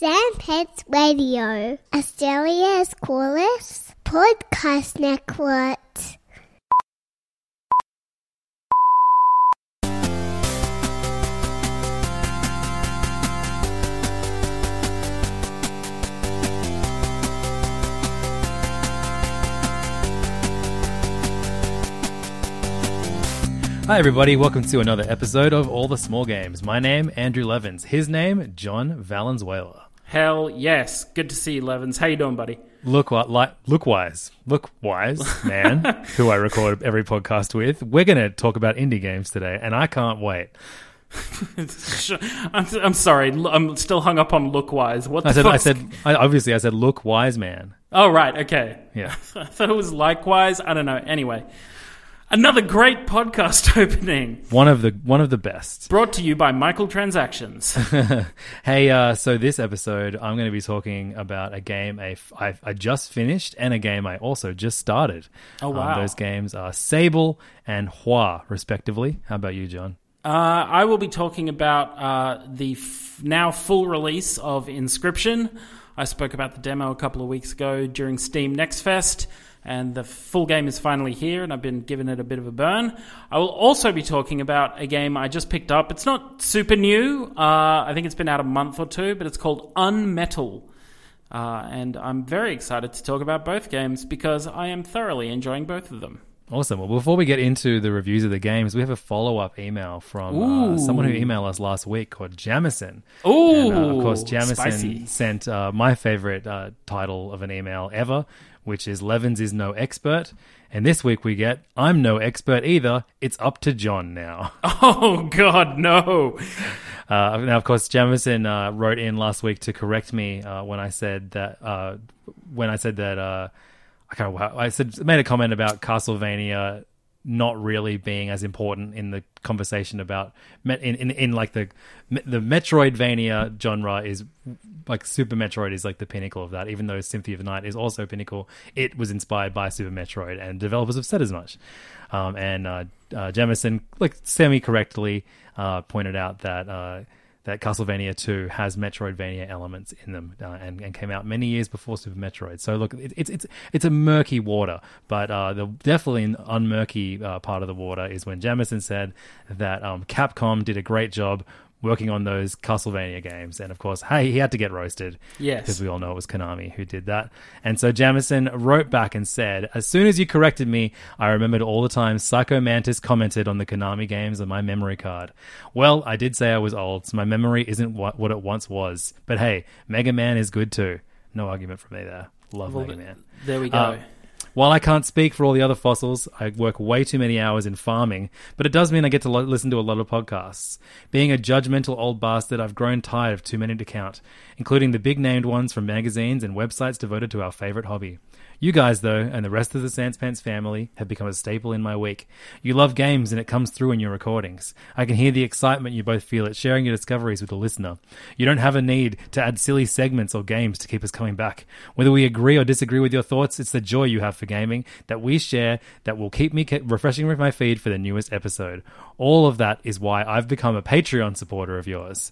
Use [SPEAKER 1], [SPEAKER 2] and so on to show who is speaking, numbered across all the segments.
[SPEAKER 1] Sanspants Radio, Australia's coolest podcast network.
[SPEAKER 2] Hi, everybody. Welcome to another episode of All the Small Games. My name, Andrew Levins. His name, John Valenzuela.
[SPEAKER 3] Hell yes. Good to see you, Levins. How you doing, buddy?
[SPEAKER 2] Look, what, like, look wise, look wise, man, who I record every podcast with. We're going to talk about indie games today, and I can't wait.
[SPEAKER 3] I'm, I'm sorry. I'm still hung up on look wise. What the
[SPEAKER 2] I said, I said, I, obviously, I said, look wise, man.
[SPEAKER 3] Oh right. Okay.
[SPEAKER 2] Yeah.
[SPEAKER 3] I thought it was likewise. I don't know. Anyway, another great podcast opening
[SPEAKER 2] One of the one of the best.
[SPEAKER 3] brought to you by Michael Transactions.
[SPEAKER 2] Hey, uh, so this episode, I'm going to be talking about a game I, I, I just finished and a game I also just started.
[SPEAKER 3] Oh,
[SPEAKER 2] Um,
[SPEAKER 3] wow.
[SPEAKER 2] those games are Sable and Hoa, respectively. How about you, John?
[SPEAKER 3] Uh, I will be talking about uh, the f- now full release of Inscryption. I spoke about the demo a couple of weeks ago during Steam Next Fest, and the full game is finally here, and I've been giving it a bit of a burn. I will also be talking about a game I just picked up. It's not super new, uh, I think it's been out a month or two, but it's called Unmetal. Uh, and I'm very excited to talk about both games because I am thoroughly enjoying both of them.
[SPEAKER 2] Awesome. Well, before we get into the reviews of the games, we have a follow up email from uh, someone who emailed us last week called Jamison.
[SPEAKER 3] Ooh,
[SPEAKER 2] And, uh, of course, Jamison sent uh, my favorite uh, title of an email ever, which is Levins is no expert. And this week we get I'm no expert either. It's up to John now.
[SPEAKER 3] Oh, God, no.
[SPEAKER 2] Uh, now, of course, Jamison uh, wrote in last week to correct me uh, when I said that uh, when I said that uh, I kind of I said made a comment about Castlevania not really being as important in the conversation about in, in, in like the the Metroidvania genre is like Super Metroid is like the pinnacle of that. Even though Symphony of the Night is also pinnacle, it was inspired by Super Metroid, and developers have said as much. Um, and uh, uh, Jamison, like semi correctly, uh, pointed out that. That Castlevania 2 has Metroidvania elements in them uh, and, and came out many years before Super Metroid. So look, it, it's it's it's a murky water, but uh, the definitely an unmurky uh, part of the water is when Jamison said that um, Capcom did a great job working on those Castlevania games, and of course, hey, he had to get roasted.
[SPEAKER 3] Yes.
[SPEAKER 2] because we all know it was Konami who did that. And so Jamison wrote back and said, As soon as you corrected me, I remembered all the times Psycho Mantis commented on the Konami games on my memory card. Well, I did say I was old, so my memory isn't what, what it once was. But hey, Mega Man is good too. No argument from me there. Love
[SPEAKER 3] Well,
[SPEAKER 2] Mega Man.
[SPEAKER 3] There we go.
[SPEAKER 2] Uh, While I can't speak for all the other fossils, I work way too many hours in farming, but it does mean I get to lo- listen to a lot of podcasts. Being a judgmental old bastard, I've grown tired of too many to count, including the big named ones from magazines and websites devoted to our favorite hobby. You guys, though, and the rest of the Sanspants family have become a staple in my week. You love games and it comes through in your recordings. I can hear the excitement you both feel at sharing your discoveries with the listener. You don't have a need to add silly segments or games to keep us coming back. Whether we agree or disagree with your thoughts, it's the joy you have for gaming that we share that will keep me refreshing my feed for the newest episode. All of that is why I've become a Patreon supporter of yours.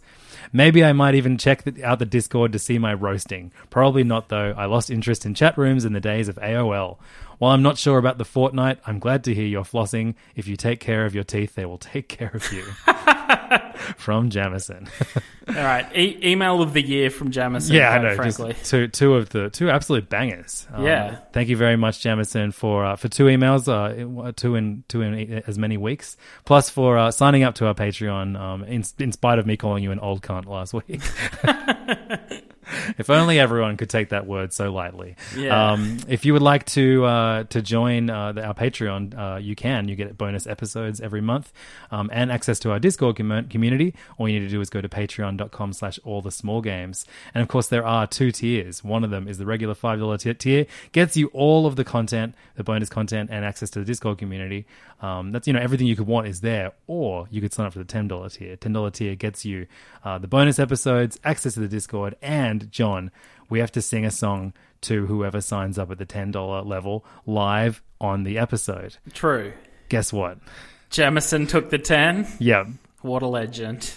[SPEAKER 2] Maybe I might even check out the Discord to see my roasting. Probably not, though. I lost interest in chat rooms in the days of AOL. While I'm not sure about the fortnight, I'm glad to hear you're flossing. If you take care of your teeth, they will take care of you. From Jamison.
[SPEAKER 3] All right, e- email of the year from Jamison.
[SPEAKER 2] yeah, I know.
[SPEAKER 3] Frankly,
[SPEAKER 2] two, two of the two absolute bangers. Um,
[SPEAKER 3] Yeah.
[SPEAKER 2] Thank you very much, Jamison, for uh, for two emails, uh, two in two in as many weeks, plus for uh, signing up to our Patreon. Um, in, in spite of me calling you an old cunt last week. if only everyone could take that word so lightly.
[SPEAKER 3] Yeah.
[SPEAKER 2] Um, if you would like to uh, to join uh, the, our Patreon, uh, you can. You get bonus episodes every month um, and access to our Discord com- community. All you need to do is go to patreon.com slash all the small games. And of course, there are two tiers. One of them is the regular $5 t- tier, gets you all of the content, the bonus content, and access to the Discord community. Um, that's, you know, everything you could want is there. Or you could sign up for the $10 tier. $10 tier gets you uh, the bonus episodes, access to the Discord, and John, we have to sing a song to whoever signs up at the $10 level live on the episode.
[SPEAKER 3] True.
[SPEAKER 2] Guess what?
[SPEAKER 3] Jamison took the 10.
[SPEAKER 2] Yeah.
[SPEAKER 3] What a legend.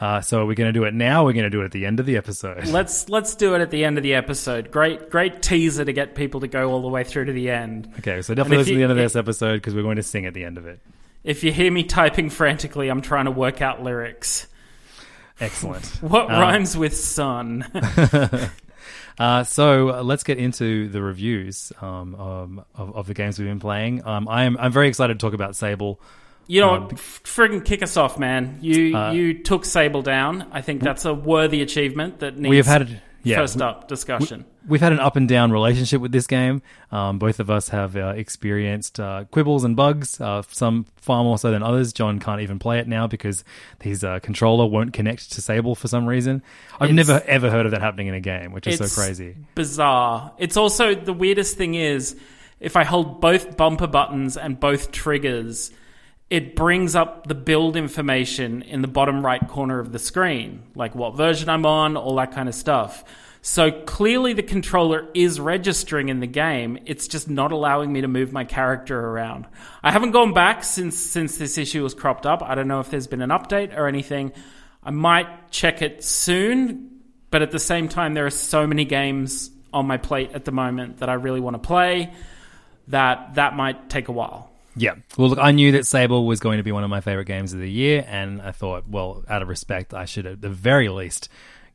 [SPEAKER 2] Uh, so are we going to do it now? Or we're going to do it at the end of the episode.
[SPEAKER 3] Let's let's do it at the end of the episode. Great great teaser to get people to go all the way through to the end.
[SPEAKER 2] Okay, so definitely listen to the end of this episode because we're going to sing at the end of it.
[SPEAKER 3] If you hear me typing frantically, I'm trying to work out lyrics.
[SPEAKER 2] Excellent.
[SPEAKER 3] What
[SPEAKER 2] Uh,
[SPEAKER 3] rhymes with sun?
[SPEAKER 2] Uh, so uh, let's get into the reviews um, um, of, of the games we've been playing. Um, I am I'm very excited to talk about Sable.
[SPEAKER 3] You know,
[SPEAKER 2] Um.
[SPEAKER 3] F- friggin' kick us off, man. You
[SPEAKER 2] Uh,
[SPEAKER 3] you took Sable down. I think that's a worthy achievement that needs
[SPEAKER 2] We have had yeah,
[SPEAKER 3] first
[SPEAKER 2] we-
[SPEAKER 3] up discussion.
[SPEAKER 2] We've had an up and down relationship with this game. Um, both of us have uh, experienced uh, quibbles and bugs, uh, some far more so than others. John can't even play it now because his uh, controller won't connect to Sable for some reason. I've
[SPEAKER 3] It's-
[SPEAKER 2] never ever heard of that happening in a game, which is so crazy.
[SPEAKER 3] Bizarre. It's also the weirdest thing is if I hold both bumper buttons and both triggers, it brings up the build information in the bottom right corner of the screen, like what version I'm on, all that kind of stuff. So clearly the controller is registering in the game. It's just not allowing me to move my character around. I haven't gone back since since this issue was cropped up. I don't know if there's been an update or anything. I might check it soon, but at the same time there are so many games on my plate at the moment that I really want to play that that might take a while.
[SPEAKER 2] Yeah. Well, look, I knew that Sable was going to be one of my favorite games of the year, and I thought, well, out of respect, I should at the very least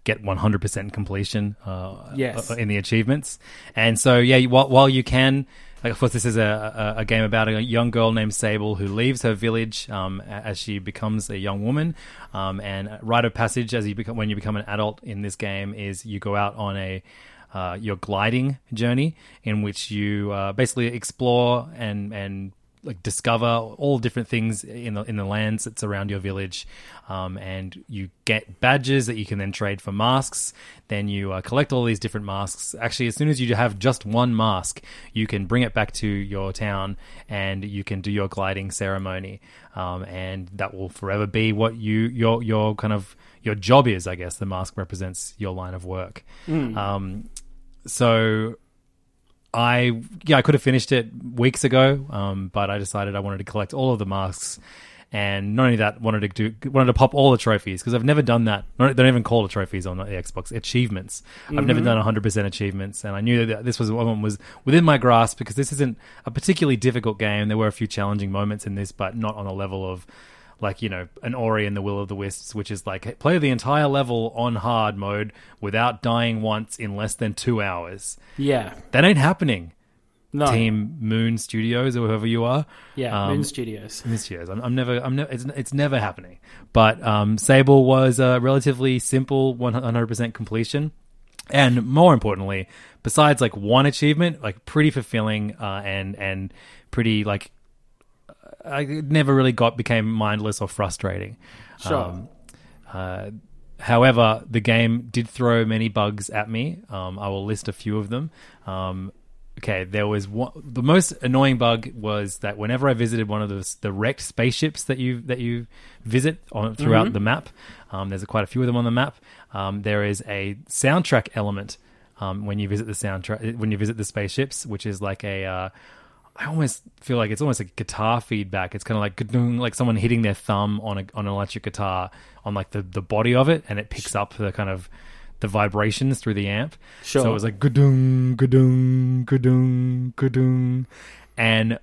[SPEAKER 2] get 100% completion uh,
[SPEAKER 3] Yes.
[SPEAKER 2] uh, in the achievements. And so, yeah, while, while you can, like, of course, this is a, a, a game about a young girl named Sable who leaves her village um, as she becomes a young woman. Um, and rite of passage as you become when you become an adult in this game is you go out on a uh, your gliding journey in which you uh, basically explore and and like discover all different things in the in the lands that surround your village, um, and you get badges that you can then trade for masks. Then you uh, collect all these different masks. Actually, as soon as you have just one mask, you can bring it back to your town, and you can do your gliding ceremony, um, and that will forever be what you your your kind of your job is. I guess the mask represents your line of work. Um, so I yeah I could have finished it weeks ago, um, but I decided I wanted to collect all of the masks, and not only that, wanted to do wanted to pop all the trophies because I've never done that. Not, they don't even call it trophies on the Xbox achievements. I've never done 100 percent achievements, and I knew that this was one was within my grasp because this isn't a particularly difficult game. There were a few challenging moments in this, but not on a level of like you know an Ori and the Will of the Wisps, which is like play the entire level on hard mode without dying once in less than two hours.
[SPEAKER 3] Yeah.
[SPEAKER 2] That ain't happening.
[SPEAKER 3] No.
[SPEAKER 2] Team Moon Studios or whoever you are.
[SPEAKER 3] Yeah,
[SPEAKER 2] Um,
[SPEAKER 3] Moon Studios.
[SPEAKER 2] Moon Studios. I'm, I'm never. I'm never. It's, it's never happening. But um, Sable was a relatively simple 100% completion, and more importantly, besides like one achievement, like pretty fulfilling uh, and and pretty like I never really got became mindless or frustrating.
[SPEAKER 3] Sure.
[SPEAKER 2] Um, uh, however, the game did throw many bugs at me. Um, I will list a few of them. Um, okay, there was one. The most annoying bug was that whenever I visited one of the the wrecked spaceships that you that you visit on throughout the map, um, there's quite a few of them on the map. Um, there is a soundtrack element um, when you visit the soundtrack when you visit the spaceships, which is like a uh, I almost feel like it's almost like guitar feedback. It's kind of like like someone hitting their thumb on a on an electric guitar on like the, the body of it, and it picks up the kind of the vibrations through the amp.
[SPEAKER 3] Sure.
[SPEAKER 2] So it was like gadung, gadung, gadung, gadung, and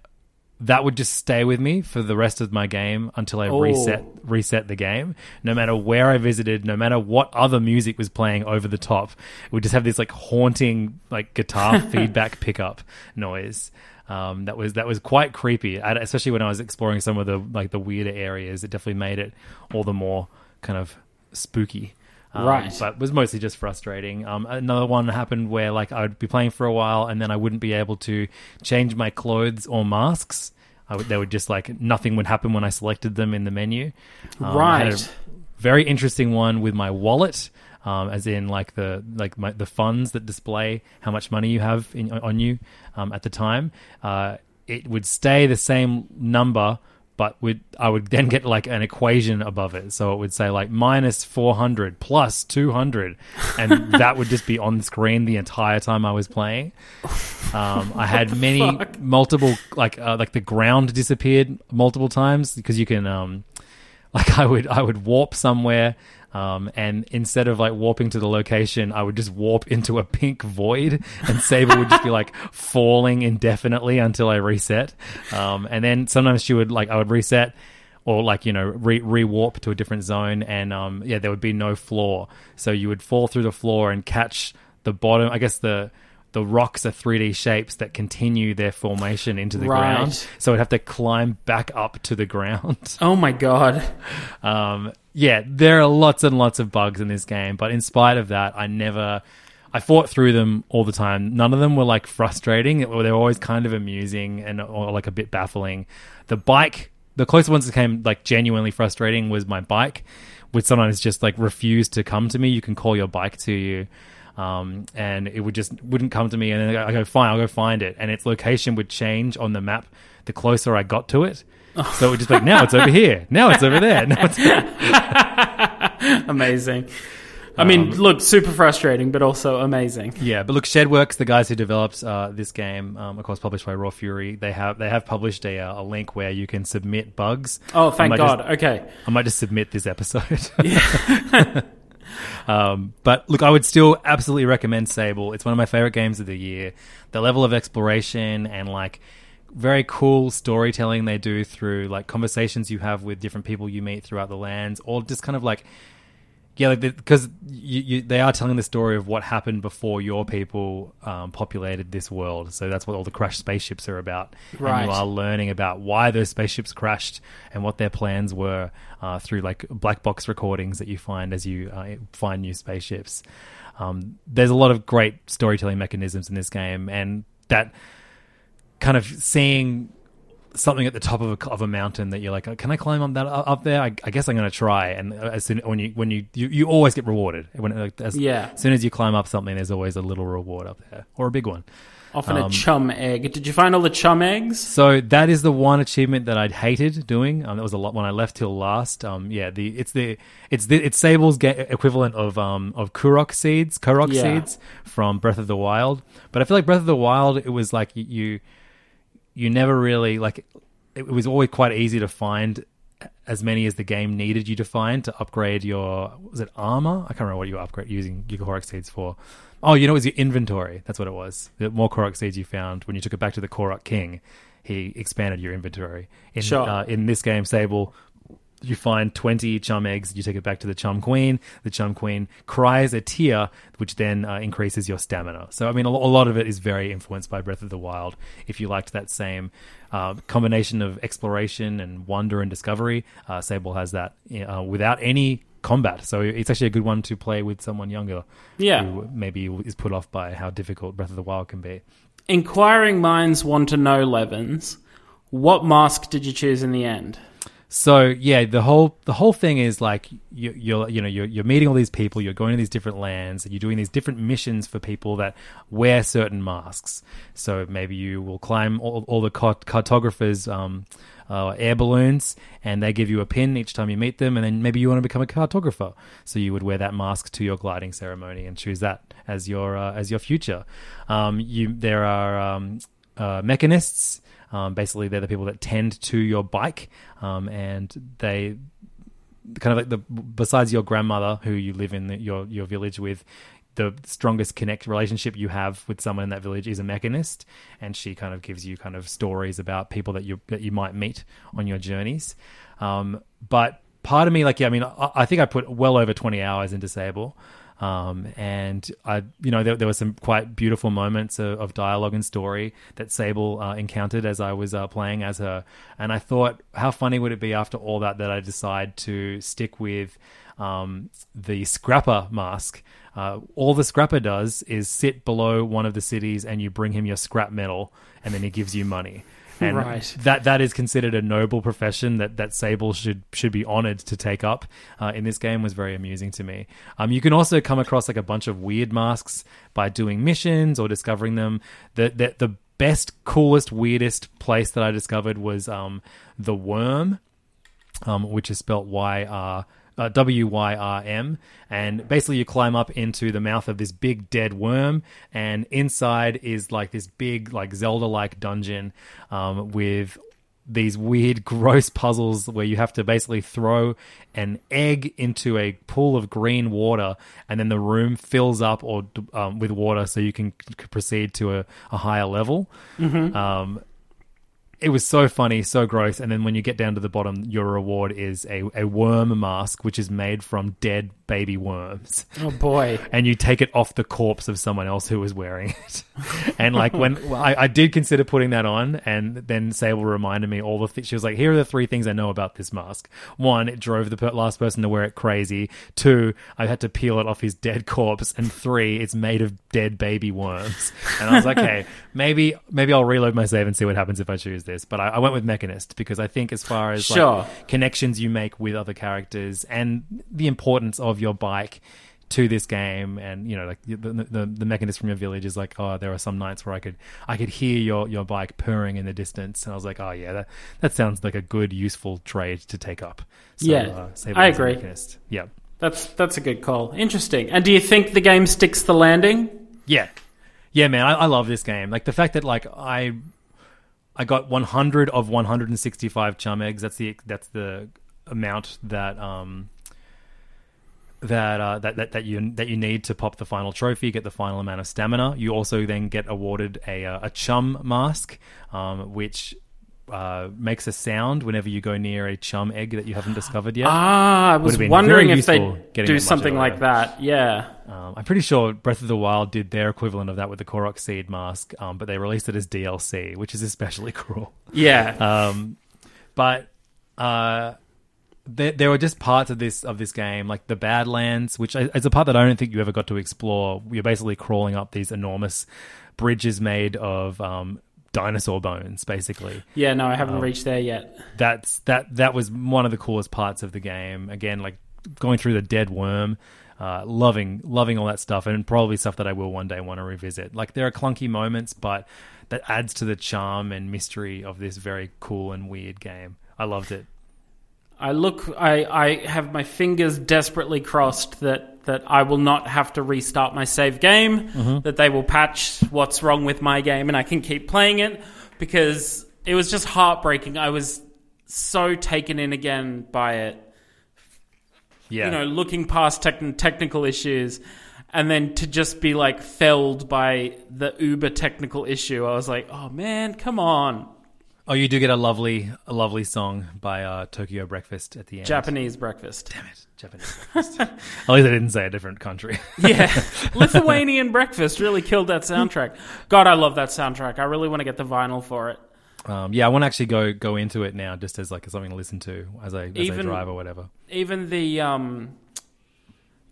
[SPEAKER 2] that would just stay with me for the rest of my game until I
[SPEAKER 3] Oh.
[SPEAKER 2] reset reset the game. No matter where I visited, no matter what other music was playing over the top, it would just have this like haunting like guitar feedback pickup noise. Um, that was that was quite creepy, I- especially when I was exploring some of the like the weirder areas. It definitely made it all the more kind of spooky. Um,
[SPEAKER 3] Right.
[SPEAKER 2] But it was mostly just frustrating. Um, another one happened where like I would be playing for a while and then I wouldn't be able to change my clothes or masks. I would, they would just like nothing would happen when I selected them in the menu. Um, I had a
[SPEAKER 3] Right.
[SPEAKER 2] very interesting one with my wallet. Um, as in like the like my, the funds that display how much money you have in, on you um, at the time. Uh, it would stay the same number, but would I would then get like an equation above it. So it would say like minus four hundred plus two hundred, and that would just be on screen the entire time I was playing. Um, I had many multiple like uh, like the ground disappeared multiple times because you can um, like I would I would warp somewhere um, and instead of like warping to the location I would just warp into a pink void and Sable would just be like falling indefinitely until I reset. Um, and then sometimes she would like I would reset or like you know re re warp to a different zone and um, yeah there would be no floor. So you would fall through the floor and catch the bottom I guess the the rocks are 3D shapes that continue their formation into the
[SPEAKER 3] Right.
[SPEAKER 2] ground so I'd have to climb back up to the ground
[SPEAKER 3] Oh my god.
[SPEAKER 2] um, yeah, there are lots and lots of bugs in this game, but in spite of that, I never. I fought through them all the time. None of them were like frustrating. They were always kind of amusing and or like a bit baffling. The bike, the closest ones that came like genuinely frustrating was my bike, which sometimes just like refused to come to me. You can call your bike to you. Um, and it would just wouldn't come to me, and then I go, fine, I'll go find it, and its location would change on the map the closer I got to it. So it would just be like now it's over here, now it's over there, it's
[SPEAKER 3] Amazing. I mean, look, super frustrating, but also amazing.
[SPEAKER 2] Yeah, but look, Shedworks, the guys who developed uh, this game, um, of course, published by Raw Fury, they have they have published a, uh, a link where you can submit bugs.
[SPEAKER 3] Oh, thank God.
[SPEAKER 2] just-
[SPEAKER 3] okay.
[SPEAKER 2] I might just submit this episode. um, but look, I would still absolutely recommend Sable. It's one of my favorite games of the year. The level of exploration and like very cool storytelling they do through like conversations you have with different people you meet throughout the lands, or just kind of like yeah, like because they are telling the story of what happened before your people um, populated this world. So that's what all the crashed spaceships are about. And
[SPEAKER 3] Right.
[SPEAKER 2] you are learning about why those spaceships crashed and what their plans were uh, through like black box recordings that you find as you uh, find new spaceships. Um, there's a lot of great storytelling mechanisms in this game, and that kind of seeing something at the top of a, of a mountain that you're like, "Oh, can I climb up that up there? I, I guess I'm going to try. And as soon when you when you you, you always get rewarded when like, as,
[SPEAKER 3] Yeah.
[SPEAKER 2] as soon as you climb up something, there's always a little reward up there or a big one.
[SPEAKER 3] Often
[SPEAKER 2] Um,
[SPEAKER 3] a chum egg. Did you find all the chum eggs?
[SPEAKER 2] So that is the one achievement that I'd hated doing. Um, that was a lot when I left till last. Um, yeah, the it's the it's the it's Sable's ga- equivalent of um of Korok seeds, Korok
[SPEAKER 3] Yeah.
[SPEAKER 2] seeds from Breath of the Wild. But I feel like Breath of the Wild, it was like you you, never really like it was always quite easy to find as many as the game needed you to find to upgrade your was it armor? I can't remember what you were upgrade using your Korok seeds for. Oh, you know, it was your inventory. That's what it was. The more Korok seeds you found when you took it back to the Korok King, he expanded your inventory. In,
[SPEAKER 3] Sure.
[SPEAKER 2] uh, in this game, Sable, you find 20 chum eggs, you take it back to the chum queen. The chum queen cries a tear, which then uh, increases your stamina. So, I mean, a, a lot of it is very influenced by Breath of the Wild. If you liked that same uh, combination of exploration and wonder and discovery, uh, Sable has that uh, without any combat. So, it's actually a good one to play with someone younger
[SPEAKER 3] Yeah.
[SPEAKER 2] who maybe is put off by how difficult Breath of the Wild can be.
[SPEAKER 3] Inquiring minds want to know, Levins. What mask did you choose in the end?
[SPEAKER 2] So yeah, the whole the whole thing is like you, you're you know you're, you're meeting all these people, you're going to these different lands, and you're doing these different missions for people that wear certain masks. So maybe you will climb all, all the cart- cartographers' um, uh, air balloons, and they give you a pin each time you meet them, and then maybe you want to become a cartographer, so you would wear that mask to your gliding ceremony and choose that as your uh, as your future. Um, you there are um, uh, mechanists. Um, basically, they're the people that tend to your bike, um, and they kind of like the besides your grandmother who you live in the, your your village with. The strongest connect relationship you have with someone in that village is a mechanist, and she kind of gives you kind of stories about people that you that you might meet on your journeys. Um, but part of me, like, yeah, I mean, I, I think I put well over twenty hours into Sable, um, and I, you know, there, there were some quite beautiful moments of, of dialogue and story that Sable uh, encountered as I was uh, playing as her, and I thought, how funny would it be after all that that I decide to stick with um, the Scrapper mask. Uh, all the Scrapper does is sit below one of the cities, and you bring him your scrap metal, and then he gives you money. And
[SPEAKER 3] Right.
[SPEAKER 2] that that is considered a noble profession that that Sable should should be honored to take up. Uh, in this game was very amusing to me. Um, you can also come across like a bunch of weird masks by doing missions or discovering them. The the, the best, coolest, weirdest place that I discovered was um, the Wyrm, um, which is spelt Y R. Uh, W Y R M, and basically you climb up into the mouth of this big dead worm, and inside is like this big, like Zelda like dungeon um, with these weird, gross puzzles where you have to basically throw an egg into a pool of green water, and then the room fills up or um, with water, so you can c- proceed to a, a higher level. Um, it was so funny, so gross. And then when you get down to the bottom, your reward is a, a worm mask, which is made from dead baby worms.
[SPEAKER 3] Oh boy.
[SPEAKER 2] And you take it off the corpse of someone else who was wearing it. and like when well, I, I did consider putting that on, and then Sable reminded me all the things. She was like, "Here are the three things I know about this mask. One, it drove the per- last person to wear it crazy. Two, I had to peel it off his dead corpse. And three, it's made of dead baby worms." And I was like, "Okay, maybe maybe I'll reload my save and see what happens if I choose this." But I, I went with Mechanist because I think as far as like, connections you make with other characters and the importance of your bike to this game and you know like the, the the mechanist from your village is like oh there are some nights where I could I could hear your your bike purring in the distance and I was like oh yeah that that sounds like a good useful trade to take up so,
[SPEAKER 3] Yeah,
[SPEAKER 2] uh,
[SPEAKER 3] I agree.
[SPEAKER 2] mechanist. yeah
[SPEAKER 3] That's that's a good call. Interesting. And do you think the game sticks the landing?
[SPEAKER 2] Yeah, yeah, man, I, I love this game. Like the fact that like I, I got 100 of 165 chum eggs. That's the that's the amount that um that uh that, that that you that you need to pop the final trophy, get the final amount of stamina. You also then get awarded a uh, a chum mask, um, which. Uh, makes a sound whenever you go near a chum egg that you haven't discovered yet.
[SPEAKER 3] Ah, I was wondering if they do something like that. Yeah.
[SPEAKER 2] Um, I'm pretty sure Breath of the Wild did their equivalent of that with the Korok Seed mask, um, but they released it as DLC, which is especially cruel.
[SPEAKER 3] Yeah.
[SPEAKER 2] Um, but uh, there, there were just parts of this of this game, like the Badlands, which is a part that I don't think you ever got to explore. You're basically crawling up these enormous bridges made of um, dinosaur bones, basically
[SPEAKER 3] yeah, no, I
[SPEAKER 2] um,
[SPEAKER 3] haven't reached there yet.
[SPEAKER 2] that's that that was one of the coolest parts of the game. Again, like going through the dead worm, uh, loving loving all that stuff, and probably stuff that I will one day want to revisit. Like there are clunky moments, but that adds to the charm and mystery of this very cool and weird game. I loved it.
[SPEAKER 3] I look I, I have my fingers desperately crossed that, that I will not have to restart my save game,
[SPEAKER 2] Mm-hmm.
[SPEAKER 3] that they will patch what's wrong with my game and I can keep playing it because it was just heartbreaking. I was so taken in again by it.
[SPEAKER 2] Yeah,
[SPEAKER 3] You know, looking past techn technical issues and then to just be like felled by the uber technical issue. I was like, "Oh man, come on."
[SPEAKER 2] Oh, you do get a lovely a lovely song by uh, Tokyo Breakfast at the end.
[SPEAKER 3] Japanese breakfast.
[SPEAKER 2] Damn it, Japanese. Breakfast. at least I didn't say a different country.
[SPEAKER 3] Yeah, Lithuanian breakfast really killed that soundtrack. God, I love that soundtrack. I really want to get the vinyl for it.
[SPEAKER 2] Um, yeah, I want to actually go go into it now, just as like something to listen to as I as I drive or whatever.
[SPEAKER 3] Even the um,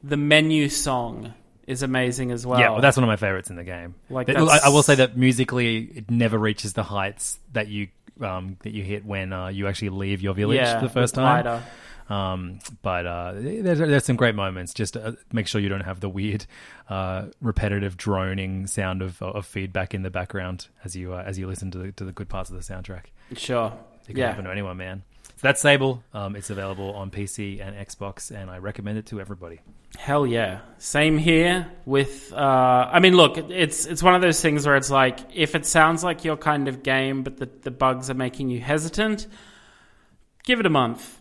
[SPEAKER 3] the menu song is amazing as well.
[SPEAKER 2] Yeah, well, that's one of my favorites in the game.
[SPEAKER 3] Like,
[SPEAKER 2] I, I will say that musically, it never reaches the heights that you um, that you hit when uh, you actually leave your village
[SPEAKER 3] yeah,
[SPEAKER 2] for the first time. Um, but uh, there's, there's some great moments. Just uh, make sure you don't have the weird, uh, repetitive droning sound of, of feedback in the background as you uh, as you listen to the, to the good parts of the soundtrack.
[SPEAKER 3] Sure.
[SPEAKER 2] It can
[SPEAKER 3] Yeah.
[SPEAKER 2] happen to anyone, man. So that's Sable. Um, it's available on PC and Xbox, and I recommend it to everybody.
[SPEAKER 3] Hell yeah. Same here with uh I mean look, it's it's one of those things where it's like if it sounds like your kind of game but the, the bugs are making you hesitant, give it a month.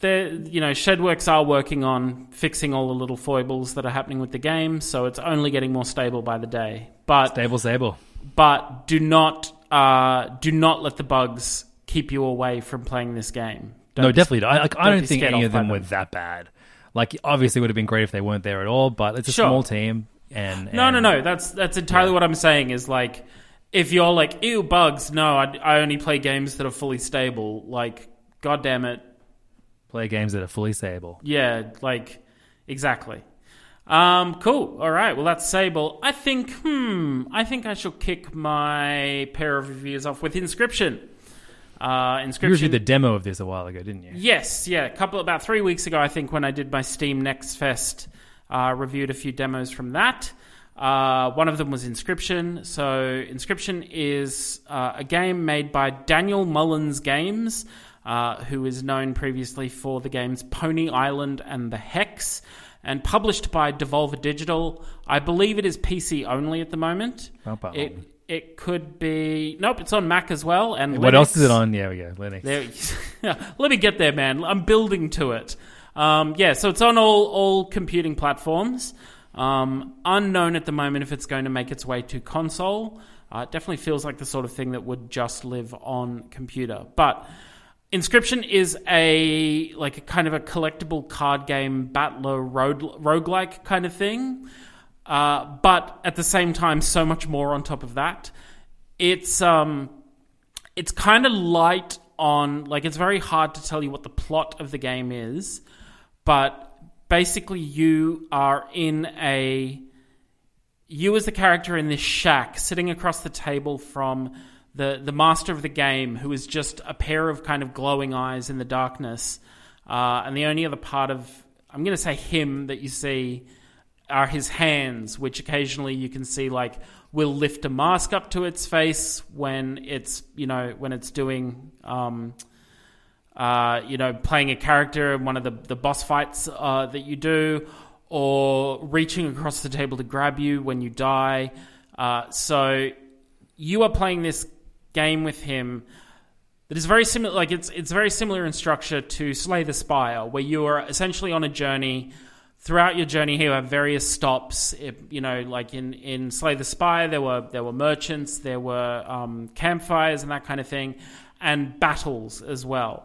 [SPEAKER 3] The you know, Shedworks are working on fixing all the little foibles that are happening with the game, so it's only getting more stable by the day. But
[SPEAKER 2] Stable Sable.
[SPEAKER 3] but do not uh do not let the bugs keep you away from playing this game. Don't
[SPEAKER 2] no,
[SPEAKER 3] be-
[SPEAKER 2] definitely. I, like, I
[SPEAKER 3] don't
[SPEAKER 2] don't think any of
[SPEAKER 3] by
[SPEAKER 2] them were
[SPEAKER 3] them.
[SPEAKER 2] that bad. Like, obviously, it would have been great if they weren't there at all. But it's a
[SPEAKER 3] Sure.
[SPEAKER 2] small team, and,
[SPEAKER 3] No, no, no. That's that's entirely
[SPEAKER 2] Yeah.
[SPEAKER 3] what I'm saying. Is like, if you're like, ew, bugs. No, I, I only play games that are fully stable. Like, god damn it,
[SPEAKER 2] Play games that are fully stable.
[SPEAKER 3] Yeah, like exactly. Um, cool. All right. Well, that's Sable. I think. Hmm. I think I shall kick my pair of reviews off with Inscryption. Uh,
[SPEAKER 2] You reviewed the demo of this a while ago, didn't you?
[SPEAKER 3] Yes, yeah, a couple about three weeks ago, I think, when I did my Steam Next Fest, uh, reviewed a few demos from that. Uh, one of them was Inscryption. So, Inscryption is uh, a game made by Daniel Mullins Games, uh, who is known previously for the games Pony Island and The Hex, and published by Devolver Digital. I believe it is PC only at the moment.
[SPEAKER 2] Bum, bum.
[SPEAKER 3] It it could be nope, it's on Mac as well. And
[SPEAKER 2] What else is it on? Yeah, we go. Linux.
[SPEAKER 3] There, let me get there, man. I'm building to it. Um, yeah, so it's on all all computing platforms. Um, unknown at the moment if it's going to make its way to console. Uh, it definitely feels like the sort of thing that would just live on computer. But Inscryption is a like a kind of a collectible card game battler road roguelike kind of thing. Uh, but at the same time, so much more on top of that. It's um, it's kind of light on like it's very hard to tell you what the plot of the game is but basically you are in a you as the character in this shack sitting across the table from the the master of the game who is just a pair of kind of glowing eyes in the darkness uh, and the only other part of i'm going to say him that you see are his hands, which occasionally you can see like will lift a mask up to its face when it's you know when it's doing um, uh, you know playing a character in one of the the boss fights uh, that you do, or reaching across the table to grab you when you die. Uh, so you are playing this game with him that is very similar like it's it's very similar in structure to Slay the Spire where you are essentially on a journey throughout your journey here have various stops It- you know like in in Slay the Spire there were there were merchants there were um, campfires and that kind of thing and battles as well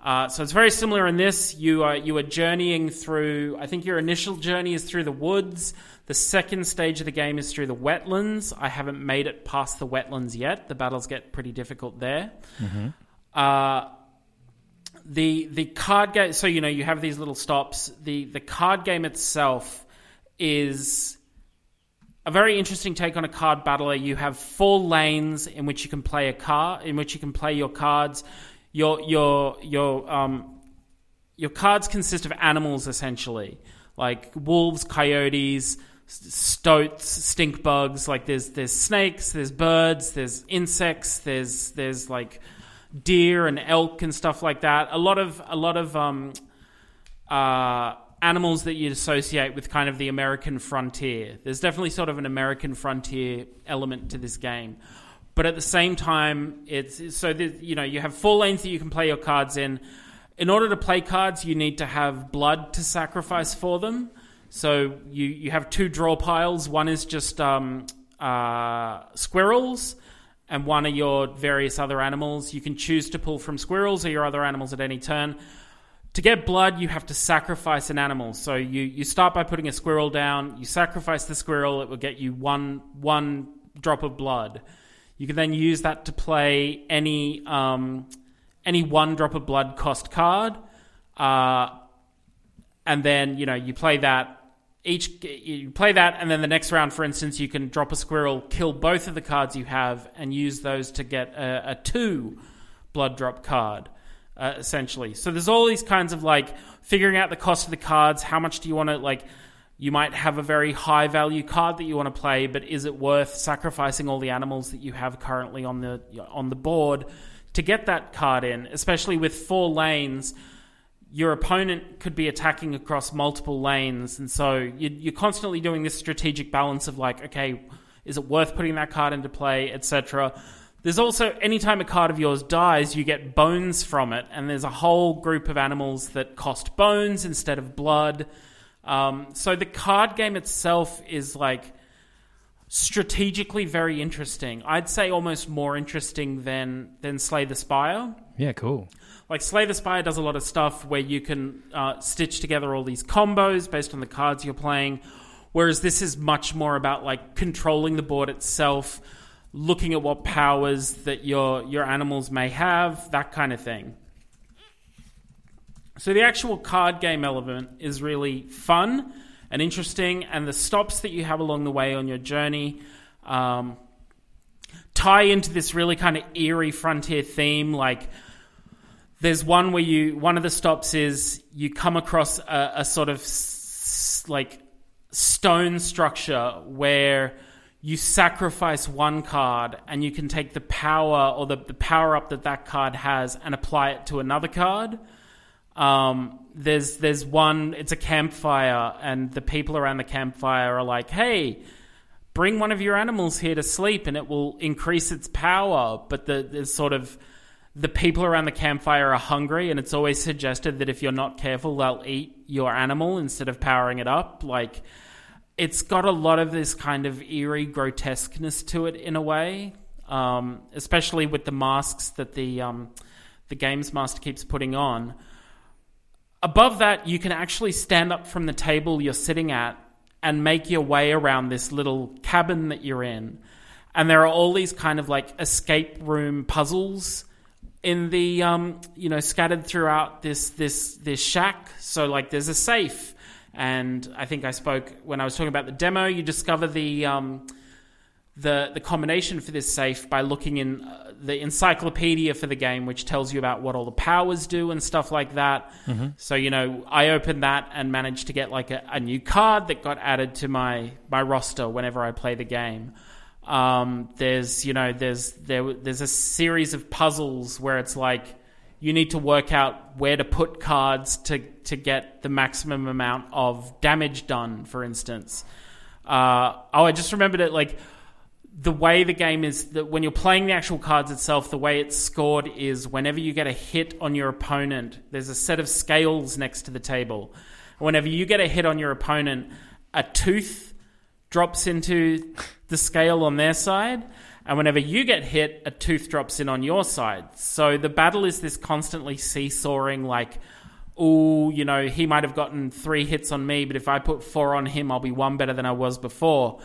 [SPEAKER 3] uh, so it's very similar in this. You are you are journeying through. I think your initial journey is through the woods. The second stage of the game is through the wetlands. I haven't made it past the wetlands yet. The battles get pretty difficult there. Uh, the the card game. So you know you have these little stops. The the card game itself is a very interesting take on a card battler. You have four lanes in which you can play a car, in which you can play your cards. Your your your um your cards consist of animals essentially, like wolves, coyotes, stoats, stink bugs. Like there's there's snakes, there's birds, there's insects, there's there's like deer and elk and stuff like that. A lot of a lot of um uh, animals that you'd associate with kind of the American frontier. There's definitely sort of an American frontier element to this game. But at the same time, it's so that you know you have four lanes that you can play your cards in. In order to play cards, you need to have blood to sacrifice for them. So you you have two draw piles. One is just um, uh, squirrels, and one of your various other animals. You can choose to pull from squirrels or your other animals at any turn. To get blood, you have to sacrifice an animal. So you, you start by putting a squirrel down. You sacrifice the squirrel. It will get you one one drop of blood. You can then use that to play any um, any one drop of blood cost card, uh, and then you know you play that. Each you play that, and then the next round, for instance, you can drop a squirrel, kill both of the cards you have, and use those to get a, a two blood drop card uh, essentially. So there's all these kinds of like figuring out the cost of the cards. How much do you want to like? You might have a very high value card that you want to play, but is it worth sacrificing all the animals that you have currently on the on the board to get that card in? Especially with four lanes, your opponent could be attacking across multiple lanes, and so you- you're constantly doing this strategic balance of like, okay, is it worth putting that card into play, etc. There's also anytime a card of yours dies, you get bones from it, and there's a whole group of animals that cost bones instead of blood. Um, so the card game itself is like strategically very interesting. I'd say almost more interesting than than Slay the Spire.
[SPEAKER 2] Yeah, cool.
[SPEAKER 3] Like Slay the Spire does a lot of stuff where you can uh, stitch together all these combos based on the cards you're playing, whereas this is much more about like controlling the board itself, looking at what powers that your your animals may have, that kind of thing. So the actual card game element is really fun and interesting, and the stops that you have along the way on your journey um, tie into this really kind of eerie frontier theme. Like, there's one where you one of the stops is you come across a, a sort of s- like stone structure where you sacrifice one card and you can take the power or the, the power up that that card has and apply it to another card. Um, there's there's one. It's a campfire, and the people around the campfire are like, "Hey, bring one of your animals here to sleep, and it will increase its power." But the there's sort of the people around the campfire are hungry, and it's always suggested that if you're not careful, they'll eat your animal instead of powering it up. Like, it's got a lot of this kind of eerie grotesqueness to it in a way, um, especially with the masks that the um, the games master keeps putting on. Above that, you can actually stand up from the table you're sitting at and make your way around this little cabin that you're in. And there are all these kind of like escape room puzzles in the um, you know scattered throughout this this this shack. So like there's a safe, and I think I spoke when I was talking about the demo. You discover the um, the the combination for this safe by looking in uh, the encyclopedia for the game, which tells you about what all the powers do and stuff like that. So you know, I opened that and managed to get like a, a new card that got added to my my roster whenever I play the game. Um, there's you know there's there there's a series of puzzles where it's like you need to work out where to put cards to to get the maximum amount of damage done. For instance, uh, oh, I just remembered it like the way the game is that when you're playing the actual cards itself, the way it's scored is whenever you get a hit on your opponent, there's a set of scales next to the table. Whenever you get a hit on your opponent, a tooth drops into the scale on their side, and whenever you get hit, a tooth drops in on your side. So the battle is this constantly seesawing, like, oh, you know, he might have gotten three hits on me, but if I put four on him, I'll be one better than I was before.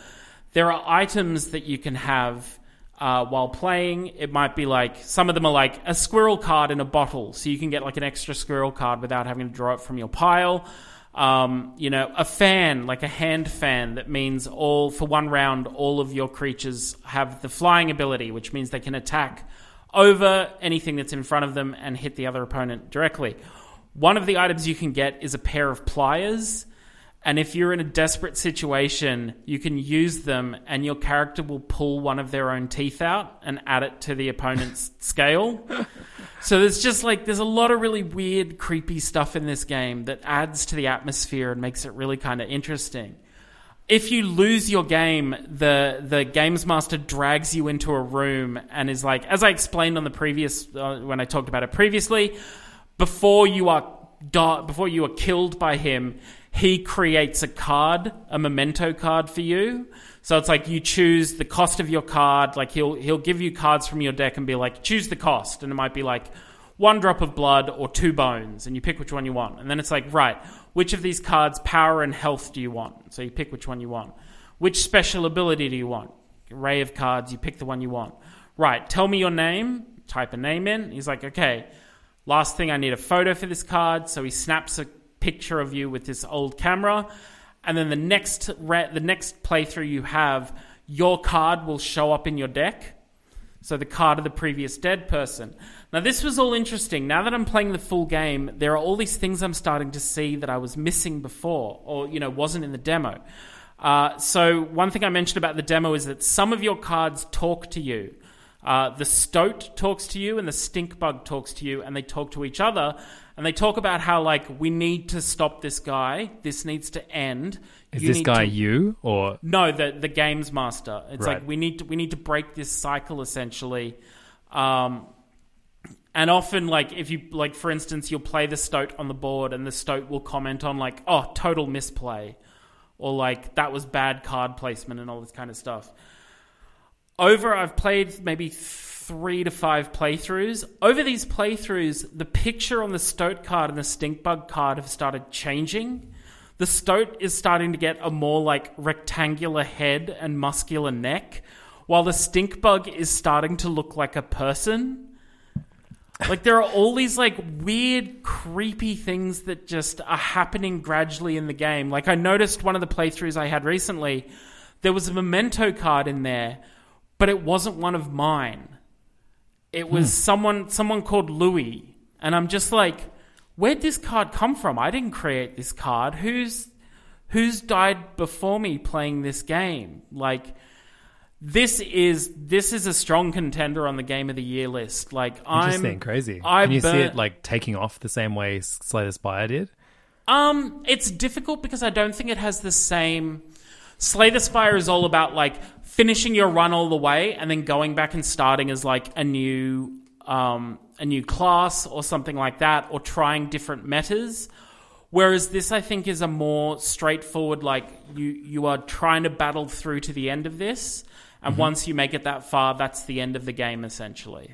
[SPEAKER 3] There are items that you can have uh, while playing. It might be like some of them are like a squirrel card in a bottle, so you can get like an extra squirrel card without having to draw it from your pile. Um, you know, a fan, like a hand fan, that means all for one round, all of your creatures have the flying ability, which means they can attack over anything that's in front of them and hit the other opponent directly. One of the items you can get is a pair of pliers. And if you're in a desperate situation, you can use them, and your character will pull one of their own teeth out and add it to the opponent's scale. So there's just like there's a lot of really weird, creepy stuff in this game that adds to the atmosphere and makes it really kind of interesting. If you lose your game, the the games master drags you into a room and is like, as I explained on the previous uh, when I talked about it previously, before you are before you are killed by him, he creates a card, a memento card for you. So it's like you choose the cost of your card. Like he'll he'll give you cards from your deck and be like, choose the cost, and it might be like one drop of blood or two bones, and you pick which one you want. And then it's like, right, which of these cards, power and health, do you want? So you pick which one you want. Which special ability do you want? Array of cards, you pick the one you want. Right, tell me your name. Type a name in. He's like, okay. Last thing, I need a photo for this card. So he snaps a picture of you with this old camera, and then the next re- the next playthrough you have, your card will show up in your deck. So the card of the previous dead person. Now this was all interesting. Now that I'm playing the full game, there are all these things I'm starting to see that I was missing before, or you know, wasn't in the demo. Uh, so one thing I mentioned about the demo is that some of your cards talk to you. Uh, the stoat talks to you, and the stink bug talks to you, and they talk to each other, and they talk about how like we need to stop this guy. This needs to end.
[SPEAKER 2] Is
[SPEAKER 3] You
[SPEAKER 2] this guy
[SPEAKER 3] to-
[SPEAKER 2] you or
[SPEAKER 3] no, the the games master. It's
[SPEAKER 2] Right.
[SPEAKER 3] like we need to we need to break this cycle essentially. Um, and often, like if you like, for instance, you'll play the stoat on the board, and the stoat will comment on like, "Oh, total misplay," or like that was bad card placement, and all this kind of stuff. Over, I've played maybe three to five playthroughs. Over these playthroughs, the picture on the stoat card and the stink bug card have started changing. The stoat is starting to get a more like rectangular head and muscular neck, while the stink bug is starting to look like a person. Like there are all these like weird, creepy things that just are happening gradually in the game. Like I noticed one of the playthroughs I had recently, there was a memento card in there, but it wasn't one of mine. It was someone someone called Louis, and I'm just like, where'd this card come from? I didn't create this card. Who's who's died before me playing this game? Like this is this is a strong contender on the game of the year list. Like
[SPEAKER 2] Interesting,
[SPEAKER 3] I'm
[SPEAKER 2] crazy.
[SPEAKER 3] I
[SPEAKER 2] Can you see it like taking off the same way Slay the Spire did?
[SPEAKER 3] Um, it's difficult because I don't think it has the same. Slay the Spire is all about like finishing your run all the way and then going back and starting as like a new um a new class or something like that or trying different metas. Whereas this, I think, is a more straightforward. Like you, you are trying to battle through to the end of this, and once you make it that far, that's the end of the game, essentially.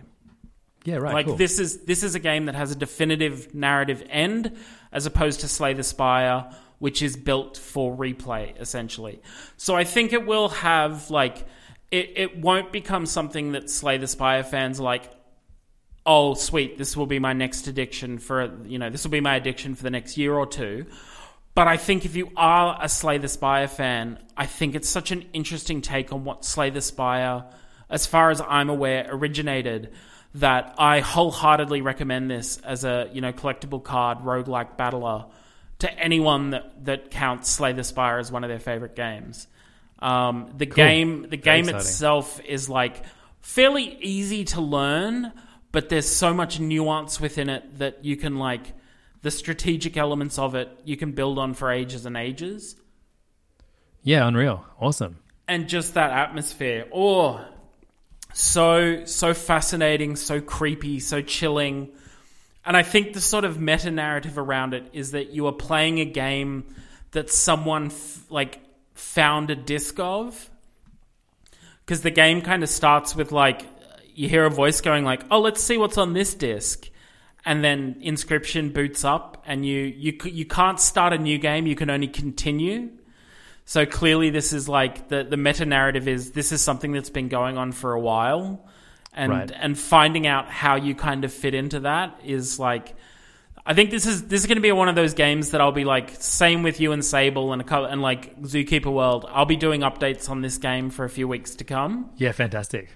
[SPEAKER 2] Yeah, right.
[SPEAKER 3] Like
[SPEAKER 2] cool.
[SPEAKER 3] this is this is a game that has a definitive narrative end, as opposed to Slay the Spire, which is built for replay essentially. So I think it will have like it, it won't become something that Slay the Spire fans like. Oh, sweet! This will be my next addiction for you know this will be my addiction for the next year or two. But I think if you are a Slay the Spire fan, I think it's such an interesting take on what Slay the Spire, as far as I'm aware, originated that I wholeheartedly recommend this as a you know collectible card roguelike battler to anyone that, that counts Slay the Spire as one of their favorite games. Um, the game the game itself is like fairly easy to learn, but there's so much nuance within it that you can like the strategic elements of it you can build on for ages and ages
[SPEAKER 2] yeah, unreal. Awesome.
[SPEAKER 3] and just that atmosphere oh so so fascinating so creepy so chilling and i think the sort of meta narrative around it is that you are playing a game that someone f- like found a disc of. Because the game kind of starts with like you hear a voice going like oh let's see what's on this disc. And then Inscryption boots up and you you you can't start a new game you can only continue. So clearly, this is like the the meta narrative is this is something that's been going on for a while, and
[SPEAKER 2] Right.
[SPEAKER 3] and finding out how you kind of fit into that is like. I think this is this is going to be one of those games that I'll be like same with you and Sable and a couple, and like Zookeeper World. I'll be doing updates on this game for a few weeks to come,
[SPEAKER 2] Yeah, fantastic.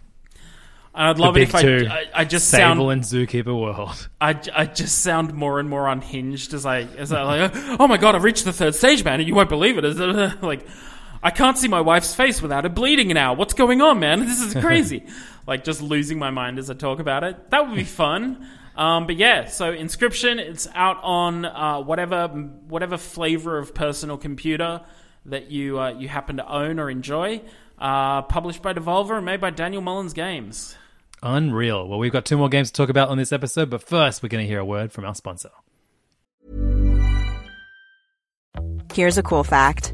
[SPEAKER 3] and I'd love it if I, I I just
[SPEAKER 2] Sable
[SPEAKER 3] sound
[SPEAKER 2] and Zookeeper World.
[SPEAKER 3] I, I just sound more and more unhinged as I as I like oh my god I've reached the third stage man and you won't believe it Is it- like I can't see my wife's face without it bleeding now. What's going on man? This is crazy. Like just losing my mind as I talk about it. That would be fun. Um, but yeah so Inscryption it's out on uh, whatever whatever flavor of personal computer that you uh, you happen to own or enjoy uh, published by Devolver and made by Daniel Mullins Games.
[SPEAKER 2] Unreal. Well, we've got two more games to talk about on this episode, but first, we're going to hear a word from our sponsor.
[SPEAKER 4] Here's a cool fact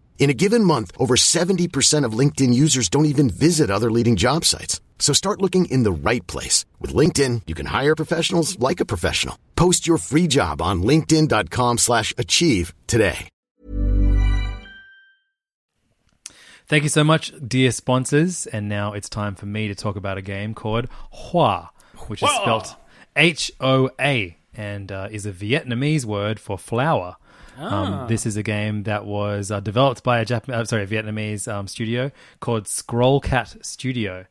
[SPEAKER 5] In a given month, over 70% of LinkedIn users don't even visit other leading job sites. So start looking in the right place. With LinkedIn, you can hire professionals like a professional. Post your free job on linkedin.com slash achieve today.
[SPEAKER 2] Thank you so much, dear sponsors. And now it's time for me to talk about a game called Hoa, which is
[SPEAKER 3] Hoa.
[SPEAKER 2] spelt H O A, and uh, is a Vietnamese word for flower. Um, this is a game that was uh, developed by a Jap- uh, sorry, a Vietnamese um, studio called Skrollcat Studio,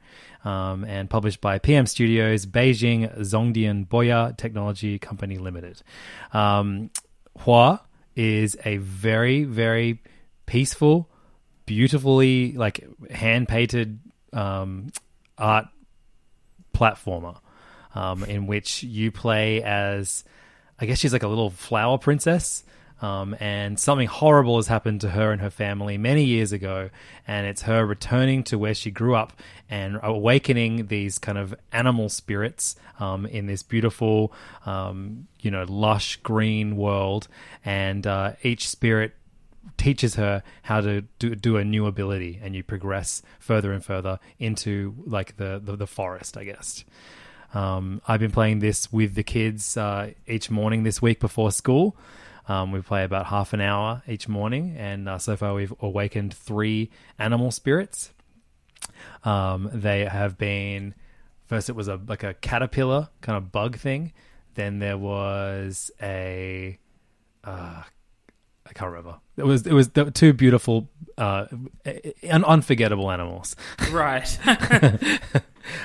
[SPEAKER 2] um, and published by PM Studios, Beijing Zhongdian Boya Technology Company Limited. Um, Hoa is a very, very peaceful, beautifully like hand painted um, art platformer um, in which you play as I guess she's like a little flower princess. Um, and something horrible has happened to her and her family many years ago, and it's her returning to where she grew up and awakening these kind of animal spirits um, in this beautiful, um, you know, lush green world. And uh, each spirit teaches her how to do, do a new ability, and you progress further and further into like the the, the forest, I guess. Um, I've been playing this with the kids uh, each morning this week before school. Um, we play about half an hour each morning, and uh, so far we've awakened three animal spirits. Um, they have been first it was a like a caterpillar kind of bug thing, then there was a uh, I can't remember. It was it was were two beautiful, uh, un- unforgettable animals.
[SPEAKER 3] Right.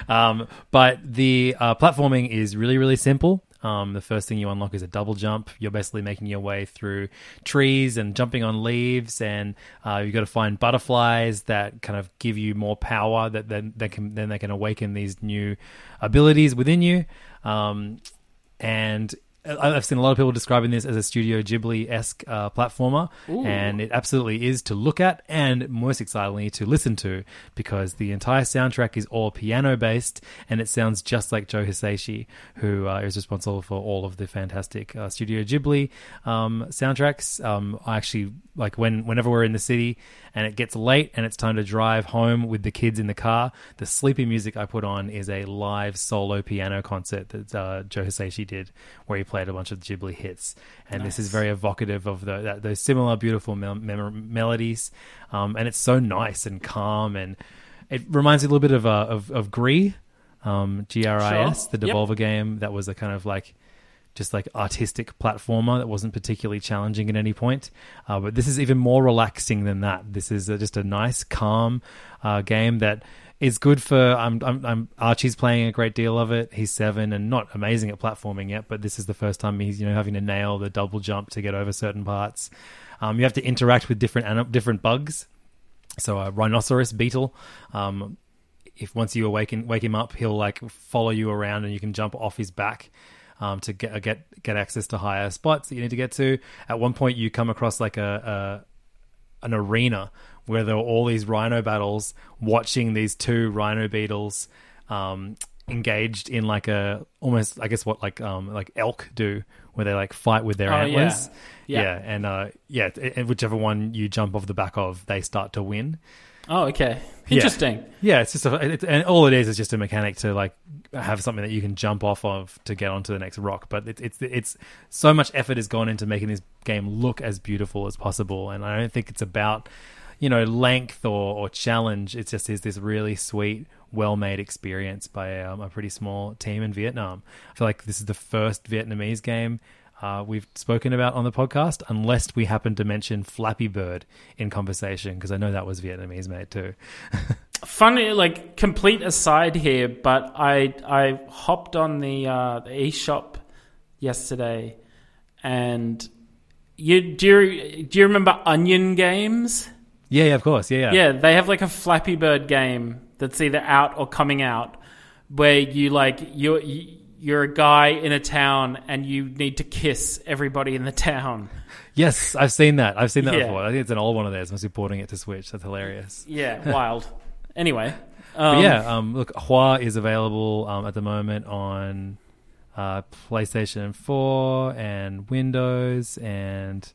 [SPEAKER 2] Um, but the uh, platforming is really, really simple. Um, the first thing you unlock is a double jump. You're basically making your way through trees and jumping on leaves, and uh, you've got to find butterflies that kind of give you more power. That then that can then they can awaken these new abilities within you. Um, and I've seen a lot of people describing this as a Studio Ghibli esque uh, platformer, and it absolutely is to look at and most excitingly to listen to because the entire soundtrack is all piano based and it sounds just like Joe Hisaishi, who uh, is responsible for all of the fantastic uh, Studio Ghibli um, soundtracks. Um, I actually like when whenever we're in the city and it gets late and it's time to drive home with the kids in the car, the sleepy music I put on is a live solo piano concert that uh, Joe Hisaishi did, where he played a bunch of Ghibli hits, and this is very evocative of the, that, those similar beautiful mem- melodies, um, and it's so nice and calm, and it reminds me a little bit of uh, of, of Gris, um, G R I S,
[SPEAKER 3] Sure.
[SPEAKER 2] the
[SPEAKER 3] Yep.
[SPEAKER 2] Devolver game that was a kind of like just like artistic platformer that wasn't particularly challenging at any point. Uh, but this is even more relaxing than that. This is uh just a nice, calm uh, game that is good for. I'm, I'm, I'm Archie's playing a great deal of it. He's seven and not amazing at platforming yet, but this is the first time he's you know having to nail the double jump to get over certain parts. Um, you have to interact with different anim- different bugs. So a rhinoceros beetle. Um, if once you awaken wake him up, he'll like follow you around and you can jump off his back um, to get get get access to higher spots that you need to get to. At one point, you come across like a, a an arena where there are all these rhino battles, watching these two rhino beetles um, engaged in like a almost I guess what like um like elk do, where they like fight with their
[SPEAKER 3] Oh, yeah.
[SPEAKER 2] antlers.
[SPEAKER 3] Yeah.
[SPEAKER 2] and uh, yeah, and whichever one you jump off the back of, they start to win.
[SPEAKER 3] Oh, okay.
[SPEAKER 2] Yeah.
[SPEAKER 3] Interesting.
[SPEAKER 2] Yeah, it's just a, it, and all it is is just a mechanic to like have something that you can jump off of to get onto the next rock. But it, it's it's so much effort has gone into making this game look as beautiful as possible, and I don't think it's about you know length or, or challenge. It just is this really sweet, well made experience by um, a pretty small team in Vietnam. I feel like this is the first Vietnamese game. Uh, we've spoken about on the podcast, unless we happen to mention Flappy Bird in conversation, because I know that was Vietnamese made too.
[SPEAKER 3] Funny, like complete aside here, but I I hopped on the uh, the eShop yesterday, and you do you, do you remember Onion Games?
[SPEAKER 2] Yeah, yeah, of course. Yeah, yeah.
[SPEAKER 3] Yeah, they have like a Flappy Bird game that's either out or coming out, where you like you're you're a guy in a town and you need to kiss everybody in the town.
[SPEAKER 2] Yes, I've seen that. I've seen that
[SPEAKER 3] Yeah.
[SPEAKER 2] before. I think it's an old one of theirs. Must be porting it to Switch. That's hilarious.
[SPEAKER 3] Yeah, wild. Anyway, um,
[SPEAKER 2] yeah, um, look, Hoa is available um, at the moment on uh, PlayStation 4 and Windows, and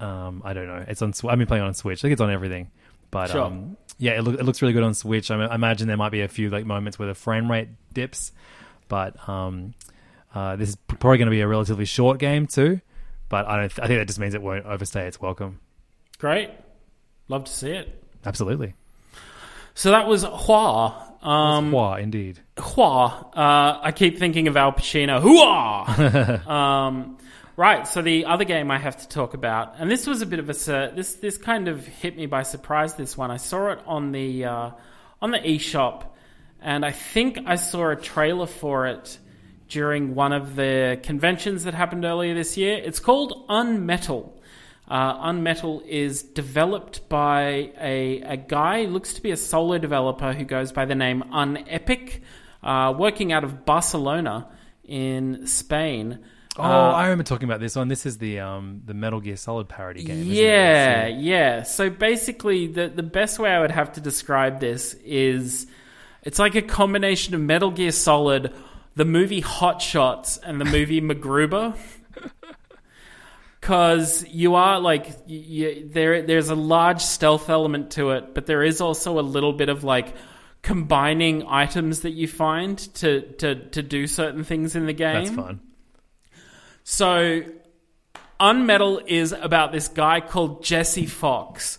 [SPEAKER 2] um, I don't know. It's on. I've been playing on Switch. I think it's on everything. But
[SPEAKER 3] Sure.
[SPEAKER 2] um, yeah, it, look, it looks really good on Switch. I, I imagine there might be a few like moments where the frame rate dips, but um, uh, this is probably going to be a relatively short game too. But I don't. I think that just means it won't overstay its welcome.
[SPEAKER 3] great. Love to see it.
[SPEAKER 2] Absolutely.
[SPEAKER 3] So that was Hoa. Um,
[SPEAKER 2] Hoa, indeed.
[SPEAKER 3] Hoa. Uh, I keep thinking of Al Pacino. Hua. um, right. So the other game I have to talk about, and this was a bit of a this this kind of hit me by surprise. This one I saw it on the uh, on the eShop, and I think I saw a trailer for it during one of the conventions that happened earlier this year. It's called Unmetal. Uh, Unmetal is developed by a, a guy, looks to be a solo developer who goes by the name Unepic, uh, working out of Barcelona in Spain.
[SPEAKER 2] Oh,
[SPEAKER 3] Uh,
[SPEAKER 2] I remember talking about this one. This is the um the Metal Gear Solid parody game.
[SPEAKER 3] Yeah,
[SPEAKER 2] So-
[SPEAKER 3] yeah. So basically, the the best way I would have to describe this is it's like a combination of Metal Gear Solid, the movie Hot Shots, and the movie MacGruber. Because you are like y y there, there's a large stealth element to it, but there is also a little bit of like combining items that you find to to to do certain things in the game.
[SPEAKER 2] that's fun.
[SPEAKER 3] So, Unmetal is about this guy called Jesse Fox,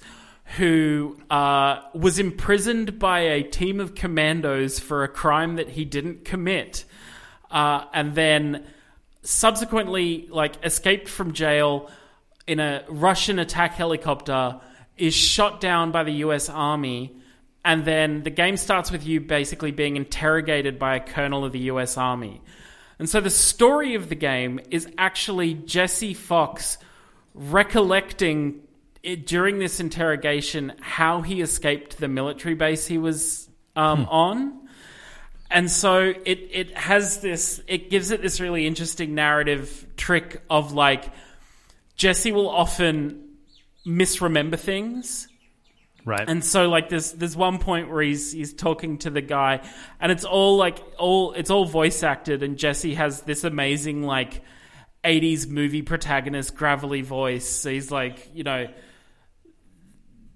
[SPEAKER 3] who uh, was imprisoned by a team of commandos for a crime that he didn't commit, uh, and then subsequently, like, escaped from jail in a Russian attack helicopter, is shot down by the U.S. Army. And then the game starts with you basically being interrogated by a colonel of the US Army. And so the story of the game is actually Jesse Fox recollecting it, during this interrogation how he escaped the military base he was um, on. And so it, it has this, it gives it this really interesting narrative trick of like, Jesse will often misremember things.
[SPEAKER 2] Right.
[SPEAKER 3] And so like there's there's one point where he's he's talking to the guy and it's all like all it's all voice acted and Jesse has this amazing like 80s movie protagonist gravelly voice. So he's like, you know,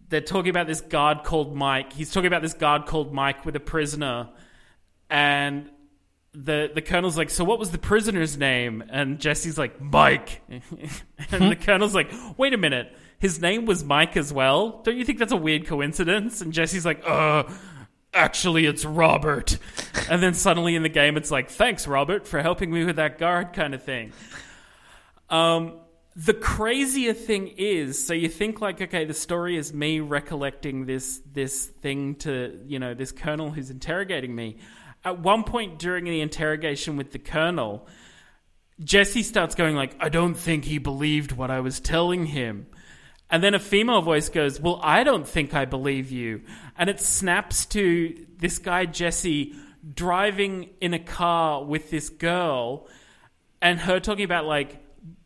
[SPEAKER 3] they're talking about this guard called Mike. He's talking about this guard called Mike with a prisoner and the the colonel's like, "So what was the prisoner's name?" And Jesse's like, "Mike." and the colonel's like, "Wait a minute. His name was Mike as well? Don't you think that's a weird coincidence?" And Jesse's like, "Uh, actually it's Robert." and then suddenly in the game it's like, "Thanks Robert for helping me with that guard" kind of thing. Um the crazier thing is, so you think like, okay, the story is me recollecting this this thing to you know this colonel who's interrogating me. At one point during the interrogation with the colonel, Jesse starts going like, "I don't think he believed what I was telling him," and then a female voice goes, "Well, I don't think I believe you," and it snaps to this guy Jesse driving in a car with this girl, and her talking about like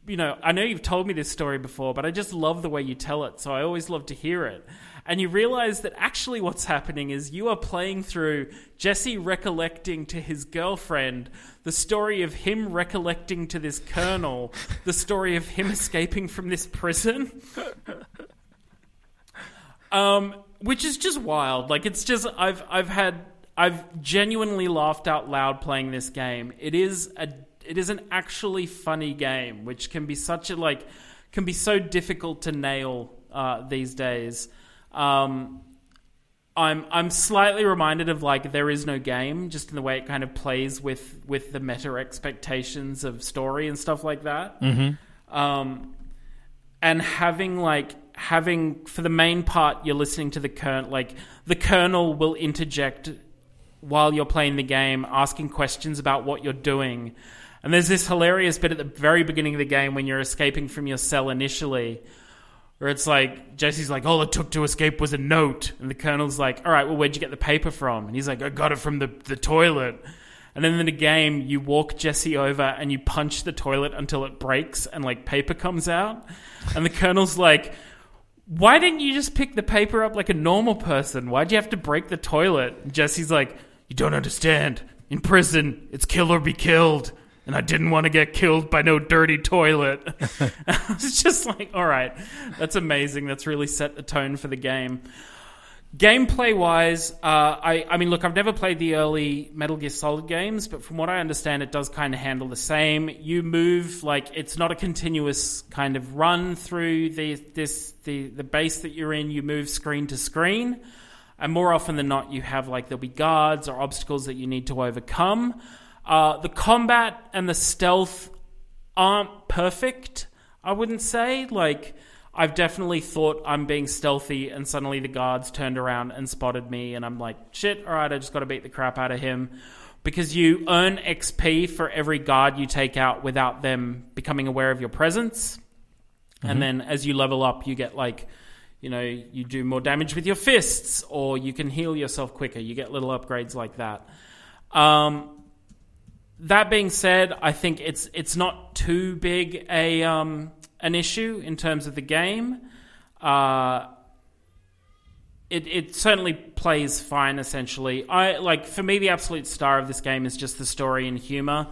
[SPEAKER 3] you know, I know you've told me this story before, but I just love the way you tell it, so I always love to hear it. And you realize that actually what's happening is you are playing through Jesse recollecting to his girlfriend the story of him recollecting to this colonel the story of him escaping from this prison. um, which is just wild. Like it's just I've I've had I've genuinely laughed out loud playing this game. It is a it is an actually funny game, which can be such a like can be so difficult to nail uh, these days. Um, I'm I'm slightly reminded of like there is no game, just in the way it kind of plays with with the meta expectations of story and stuff like that. Mm-hmm. Um, and having like having for the main part, you're listening to the colonel. Like the colonel will interject while you're playing the game, asking questions about what you're doing. And there's this hilarious bit at the very beginning of the game when you're escaping from your cell initially, where it's like Jesse's like, "All it took to escape was a note," and the Colonel's like, "All right, well, where'd you get the paper from?" And he's like, "I got it from the the toilet." And then in the game, you walk Jesse over and you punch the toilet until it breaks and like paper comes out. And the Colonel's like, "Why didn't you just pick the paper up like a normal person? Why'd you have to break the toilet?" And Jesse's like, "You don't understand. In prison, it's kill or be killed." And I didn't want to get killed by no dirty toilet. it's just like, all right, that's amazing. That's really set the tone for the game. Gameplay wise, uh, I, I mean, look, I've never played the early Metal Gear Solid games, but from what I understand, it does kind of handle the same. You move like it's not a continuous kind of run through the this the the base that you're in. You move screen to screen. and more often than not, you have like there'll be guards or obstacles that you need to overcome. Uh, the combat and the stealth aren't perfect. I wouldn't say like. I've definitely thought I'm being stealthy, and suddenly the guards turned around and spotted me, and I'm like, shit, all right, I just got to beat the crap out of him. Because you earn XP for every guard you take out without them becoming aware of your presence. And then as you level up, you get like, you know, you do more damage with your fists, or you can heal yourself quicker. You get little upgrades like that. Um, that being said, I think it's it's not too big a um, an issue in terms of the game. Uh, it it certainly plays fine. Essentially, I like for me the absolute star of this game is just the story and humor.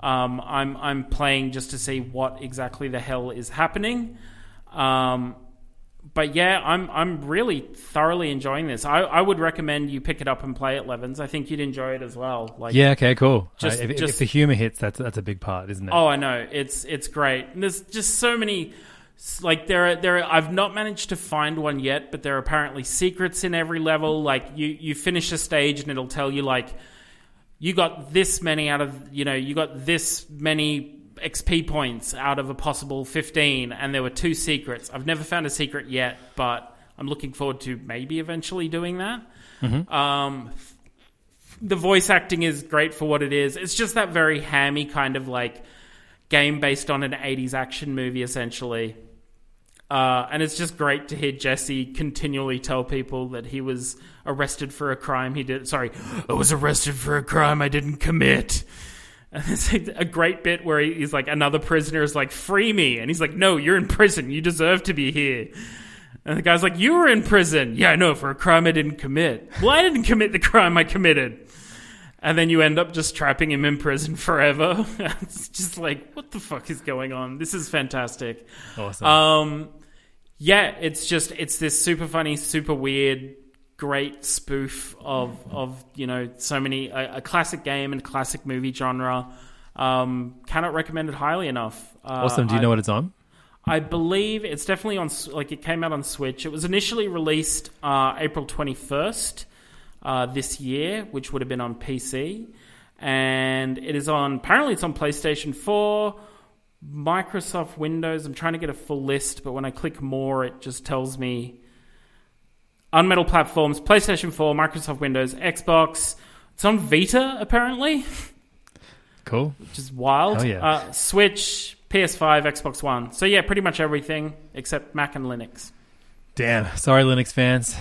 [SPEAKER 3] Um, I'm I'm playing just to see what exactly the hell is happening. Um, but yeah, I'm I'm really thoroughly enjoying this. I, I would recommend you pick it up and play it, Levins. I think you'd enjoy it as well. Like
[SPEAKER 2] Yeah, okay, cool.
[SPEAKER 3] Just-
[SPEAKER 2] Uh, if, if the humor hits, that's that's a big part, isn't it?
[SPEAKER 3] Oh, I know. It's it's great. And there's just so many. Like there are there. Are, I've not managed to find one yet, but there are apparently secrets in every level. Like you you finish a stage and it'll tell you like you got this many out of you know you got this many XP points out of a possible fifteen, and there were two secrets. I've never found a secret yet, but I'm looking forward to maybe eventually doing that. Um, the voice acting is great for what it is. It's just that very hammy kind of like game based on an 80s action movie, essentially. Uh, and it's just great to hear Jesse continually tell people that he was arrested for a crime he did. Sorry, I was arrested for a crime I didn't commit. And it's like a great bit where he's like, another prisoner is like, free me. And he's like, no, you're in prison. You deserve to be here. And the guy's like, you were in prison. Yeah, I know, for a crime I didn't commit. Well, I didn't commit the crime I committed. And then you end up just trapping him in prison forever. it's just like, what the fuck is going on? This is fantastic.
[SPEAKER 2] awesome.
[SPEAKER 3] Um, yeah, it's just it's this super funny, super weird, great spoof of of you know so many a, a classic game and classic movie genre. Um, cannot recommend it highly enough. Uh,
[SPEAKER 2] awesome. Do you
[SPEAKER 3] I-
[SPEAKER 2] know what it's on?
[SPEAKER 3] I believe it's definitely on. Like it came out on Switch. It was initially released uh, April twenty first uh, this year, which would have been on PC, and it is on. Apparently, it's on PlayStation Four, Microsoft Windows. I'm trying to get a full list, but when I click more, it just tells me Unmetal platforms: PlayStation Four, Microsoft Windows, Xbox. It's on Vita apparently
[SPEAKER 2] Cool.
[SPEAKER 3] which is wild.
[SPEAKER 2] Hell yeah.
[SPEAKER 3] uh, Switch, PS5, Xbox One. So yeah, pretty much everything except Mac and Linux.
[SPEAKER 2] Damn. Sorry, Linux fans.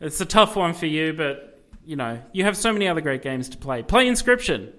[SPEAKER 3] It's a tough one for you, but you know you have so many other great games to play. Play Inscryption.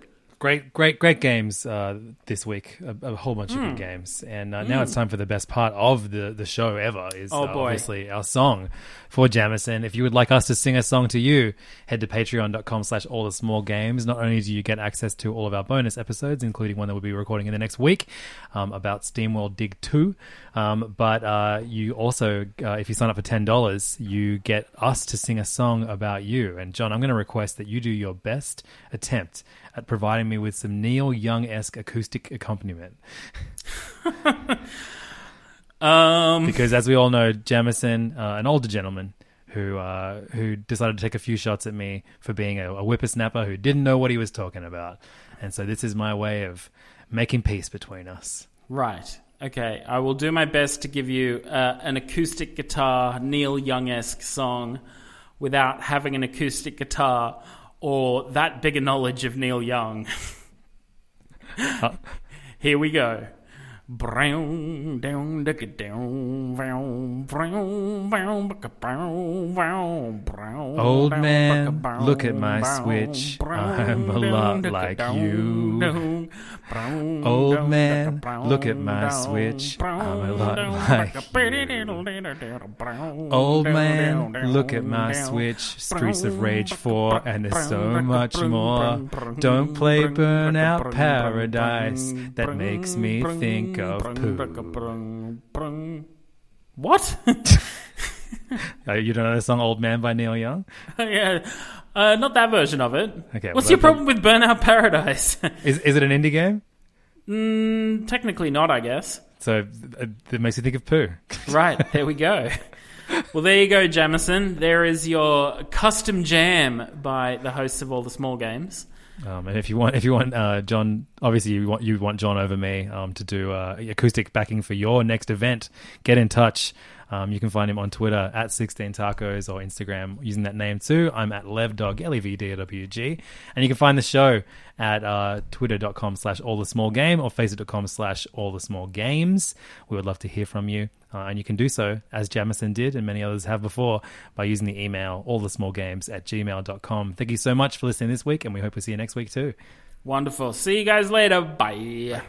[SPEAKER 2] Great, great, great games uh, this week. A, a whole bunch of
[SPEAKER 3] Hmm.
[SPEAKER 2] good games, and uh, now it's time for the best part of the, the show ever. Is
[SPEAKER 3] Oh,
[SPEAKER 2] uh, obviously our song for Jamison. If you would like us to sing a song to you, head to Patreon.com/slash All the Small Games. Not only do you get access to all of our bonus episodes, including one that we'll be recording in the next week um, about SteamWorld Dig Two, um, but uh, you also, uh, if you sign up for ten dollars, you get us to sing a song about you. And John, I'm going to request that you do your best attempt at providing me with some Neil Young esque acoustic accompaniment.
[SPEAKER 3] Um,
[SPEAKER 2] Because as we all know, Jamison, uh, an older gentleman who uh, who decided to take a few shots at me for being a, a whippersnapper who didn't know what he was talking about, and so this is my way of making peace between us.
[SPEAKER 3] right. Okay. I will do my best to give you uh, an acoustic guitar Neil Young esque song without having an acoustic guitar or that big a knowledge of Neil Young. Here we go. Brown, down, dicka, down, brown, brown, brown, brown, brown, brown,
[SPEAKER 2] Old man, look at my switch. I'm a lot like you. Old man, look at my switch. I'm a lot like
[SPEAKER 3] brown,
[SPEAKER 2] Old man, look at my switch. Streets of Rage 4, and there's so much more. Don't play Burnout Paradise. That makes me think of poo.
[SPEAKER 3] What?
[SPEAKER 2] You don't know the song Old Man by Neil Young?
[SPEAKER 3] yeah, uh, not that version of it.
[SPEAKER 2] Okay,
[SPEAKER 3] What's
[SPEAKER 2] well,
[SPEAKER 3] your problem with Burnout Paradise?
[SPEAKER 2] Is, is it an indie game?
[SPEAKER 3] mm, technically not, I guess.
[SPEAKER 2] So uh, that makes you think of poo.
[SPEAKER 3] Right, there we go. Well, there you go, Jamison. There is your custom jam by the hosts of all the small games.
[SPEAKER 2] Um, and if you want, if you want uh, John, obviously you want you want John over me um, to do uh, acoustic backing for your next event. Get in touch. Um, you can find him on Twitter at 16tacos or Instagram using that name too. I'm at levdog, L-E-V-D-O-W-G. And you can find the show at uh, twitter.com slash all the small game or facebook.com slash all the small games. We would love to hear from you. Uh, and you can do so, as Jamison did and many others have before, by using the email all the small games at gmail.com. Thank you so much for listening this week, and we hope we see you next week too.
[SPEAKER 3] Wonderful. See you guys later. Bye.